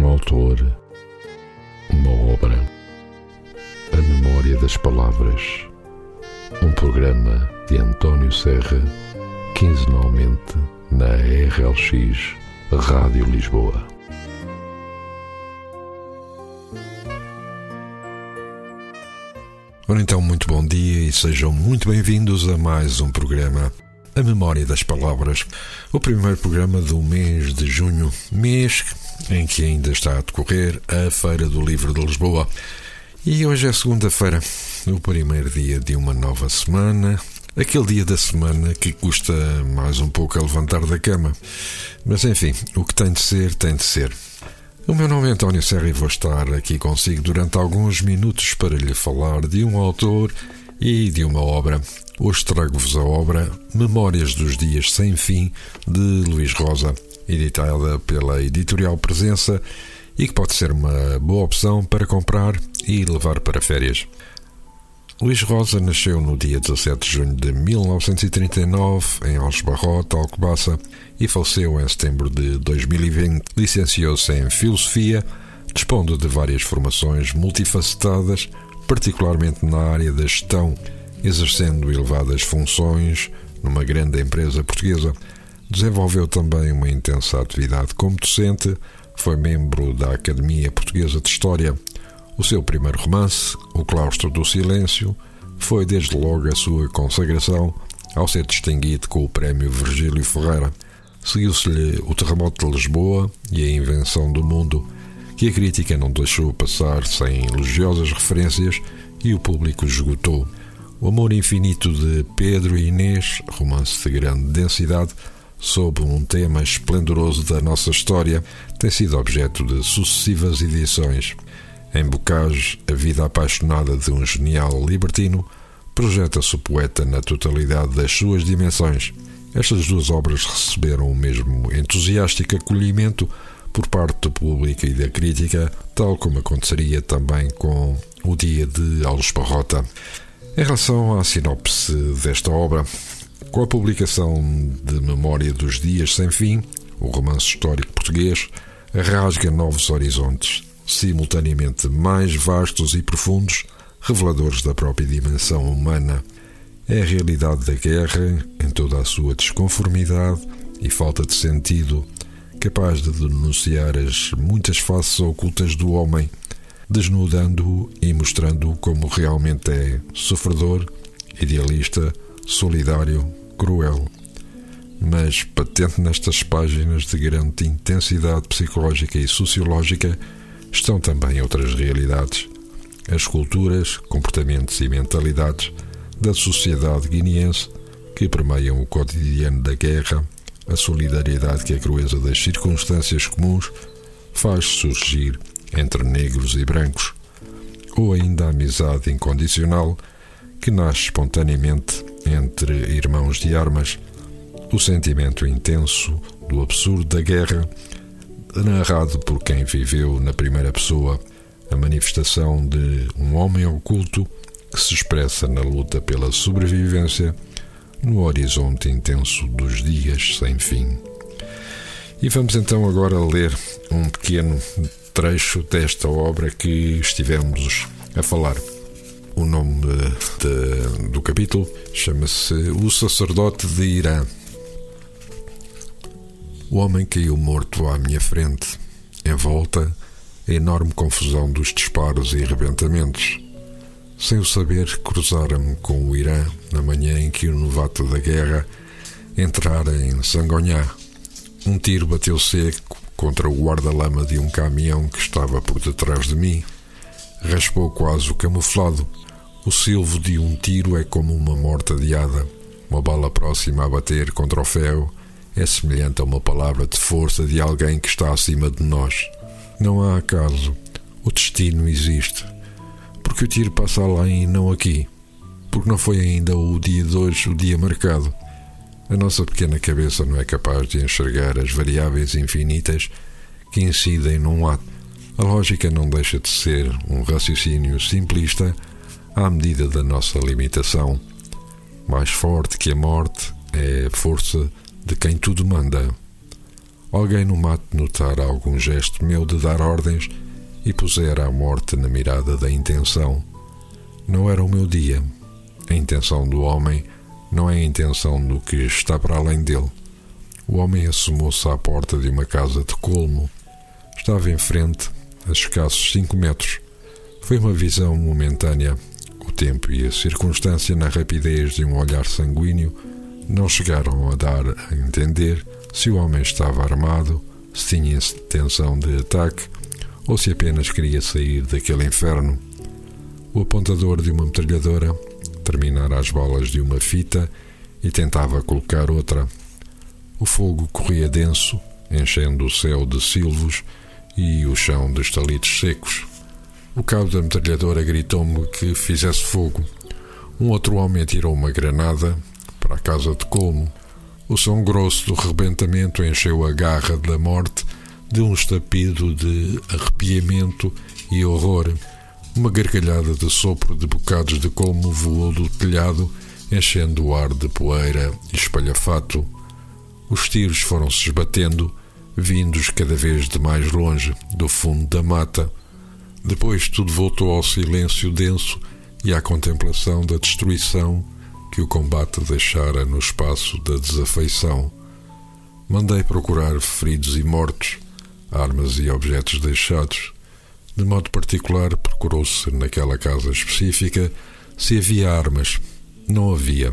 um autor, uma obra, a memória das palavras, um programa de António Serra, quinzenalmente na RLX Rádio Lisboa. Ora então, muito bom dia e sejam muito bem-vindos a mais um programa A Memória das Palavras, o primeiro programa do mês de junho, mês em que ainda está a decorrer a Feira do Livro de Lisboa. E hoje é segunda-feira, o primeiro dia de uma nova semana, aquele dia da semana que custa mais um pouco a levantar da cama. Mas enfim, o que tem de ser, tem de ser. O meu nome é António Serra e vou estar aqui consigo durante alguns minutos para lhe falar de um autor e de uma obra. Hoje trago-vos a obra Memórias dos Dias Sem Fim de Luís Rosa, editada pela editorial Presença e que pode ser uma boa opção para comprar e levar para férias. Luís Rosa nasceu no dia 17 de junho de 1939 em Algebarrote, Alcobaça, e faleceu em setembro de 2020. Licenciou-se em Filosofia, dispondo de várias formações multifacetadas, particularmente na área da gestão, exercendo elevadas funções numa grande empresa portuguesa. Desenvolveu também uma intensa atividade como docente, foi membro da Academia Portuguesa de História. O seu primeiro romance, O Claustro do Silêncio, foi desde logo a sua consagração ao ser distinguido com o Prémio Virgílio Ferreira. Seguiu-se-lhe o terremoto de Lisboa e a invenção do mundo, que a crítica não deixou passar sem elogiosas referências e o público esgotou. O amor infinito de Pedro e Inês, romance de grande densidade, sob um tema esplendoroso da nossa história, tem sido objeto de sucessivas edições. Em Bocage, a vida apaixonada de um genial libertino, projeta-se o poeta na totalidade das suas dimensões. Estas duas obras receberam o mesmo entusiástico acolhimento por parte do público e da crítica, tal como aconteceria também com O Dia de Alves-Barrota. Em relação à sinopse desta obra, com a publicação de Memória dos Dias Sem Fim, o romance histórico português rasga novos horizontes, simultaneamente mais vastos e profundos, reveladores da própria dimensão humana. É a realidade da guerra, em toda a sua desconformidade e falta de sentido, capaz de denunciar as muitas faces ocultas do homem, desnudando-o e mostrando-o como realmente é sofredor, idealista, solidário, cruel. Mas patente nestas páginas de grande intensidade psicológica e sociológica estão também outras realidades, as culturas, comportamentos e mentalidades da sociedade guineense que permeiam o cotidiano da guerra, a solidariedade que a crueza das circunstâncias comuns faz surgir entre negros e brancos, ou ainda a amizade incondicional que nasce espontaneamente entre irmãos de armas, o sentimento intenso do absurdo da guerra, narrado por quem viveu na primeira pessoa a manifestação de um homem oculto que se expressa na luta pela sobrevivência no horizonte intenso dos dias sem fim. E vamos então agora ler um pequeno trecho desta obra que estivemos a falar. O nome de, do capítulo chama-se O Sacerdote de Irã. O homem caiu morto à minha frente. Em volta, a enorme confusão dos disparos e arrebentamentos. Sem o saber, cruzara-me com o Irã na manhã em que o novato da guerra entrara em Sangonhá. Um tiro bateu seco contra o guarda-lama de um caminhão que estava por detrás de mim. Raspou quase o camuflado. O silvo de um tiro é como uma morta adiada. Uma bala próxima a bater contra o ferro é semelhante a uma palavra de força de alguém que está acima de nós. Não há acaso. O destino existe. Porque o tiro passa além e não aqui. Porque não foi ainda o dia de hoje o dia marcado. A nossa pequena cabeça não é capaz de enxergar as variáveis infinitas que incidem num ato. A lógica não deixa de ser um raciocínio simplista à medida da nossa limitação. Mais forte que a morte é a força de quem tudo manda. alguém no mato notara algum gesto meu de dar ordens e pusera a morte na mirada da intenção. Não era o meu dia. A intenção do homem não é a intenção do que está para além dele. O homem assomou-se à porta de uma casa de colmo. Estava em frente, a escassos cinco metros. Foi uma visão momentânea. Tempo e a circunstância, na rapidez de um olhar sanguíneo, não chegaram a dar a entender se o homem estava armado, se tinha intenção de ataque ou se apenas queria sair daquele inferno. O apontador de uma metralhadora terminara as balas de uma fita e tentava colocar outra. O fogo corria denso, enchendo o céu de silvos e o chão de estalitos secos. O cabo da metralhadora gritou-me que fizesse fogo. Um outro homem atirou uma granada para a casa de Colmo. O som grosso do rebentamento encheu a garra da morte de um estapido de arrepiamento e horror. Uma gargalhada de sopro de bocados de colmo voou do telhado, enchendo o ar de poeira e espalhafato. Os tiros foram-se esbatendo, vindos cada vez de mais longe, do fundo da mata. Depois tudo voltou ao silêncio denso e à contemplação da destruição que o combate deixara no espaço da desafeição. Mandei procurar feridos e mortos armas e objetos deixados. De modo particular, procurou-se naquela casa específica se havia armas. Não havia.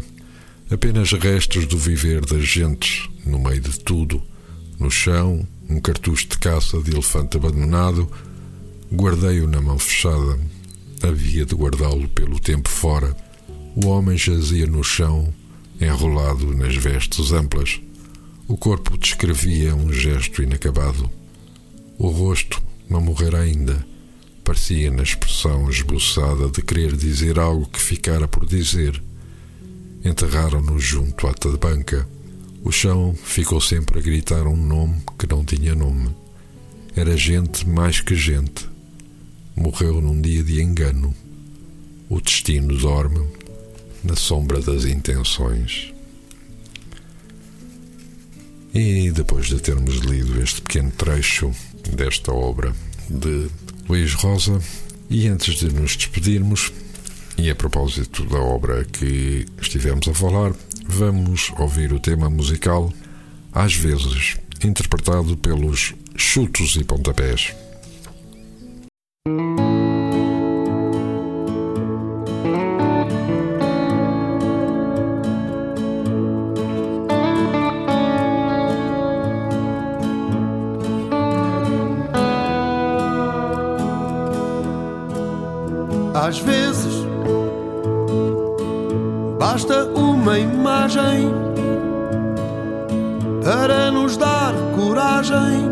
Apenas restos do viver das gentes, no meio de tudo. No chão, um cartucho de caça de elefante abandonado. Guardei-o na mão fechada. Havia de guardá-lo pelo tempo fora. O homem jazia no chão, enrolado nas vestes amplas. O corpo descrevia um gesto inacabado. O rosto não morrera ainda. Parecia na expressão esboçada de querer dizer algo que ficara por dizer. Enterraram-no junto à tabanca. O chão ficou sempre a gritar um nome que não tinha nome. Era gente mais que gente. Morreu num dia de engano. O destino dorme na sombra das intenções. E depois de termos lido este pequeno trecho desta obra de Luís Rosa. E antes de nos despedirmos, e a propósito da obra que estivemos a falar, vamos ouvir o tema musical Às vezes, interpretado pelos Chutos e Pontapés. Para nos dar coragem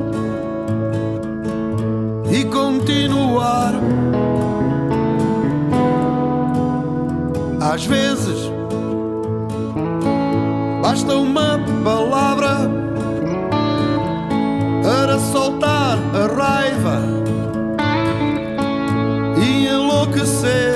e continuar. Às vezes basta uma palavra para soltar a raiva enlouquecer.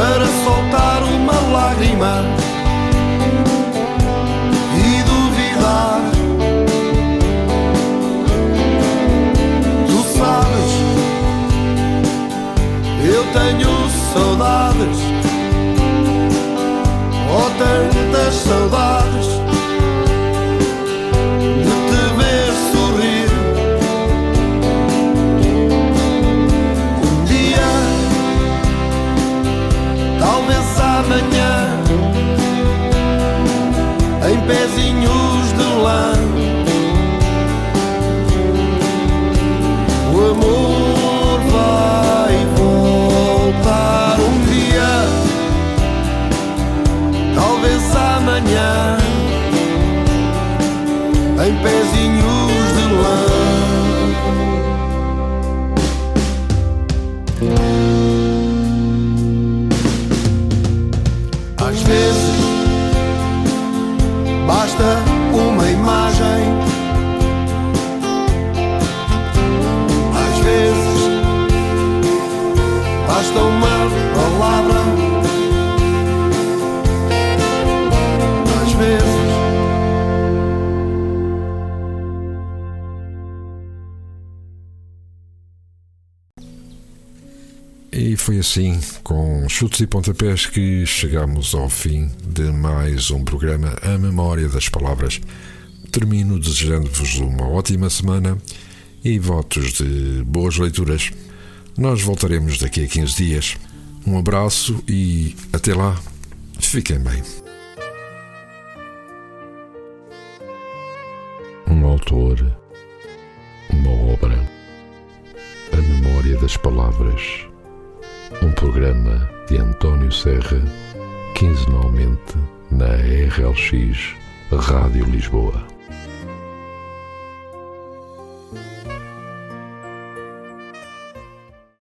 Para soltar uma lágrima e duvidar. Tu sabes, eu tenho saudades Oh, tantas saudades E foi assim, com chutes e pontapés, que chegamos ao fim de mais um programa A Memória das Palavras. Termino desejando-vos uma ótima semana e votos de boas leituras. Nós voltaremos daqui a 15 dias. Um abraço e até lá, fiquem bem. Um autor, uma obra, a memória das palavras. Programa de António Serra, quinzenalmente na RLX Rádio Lisboa.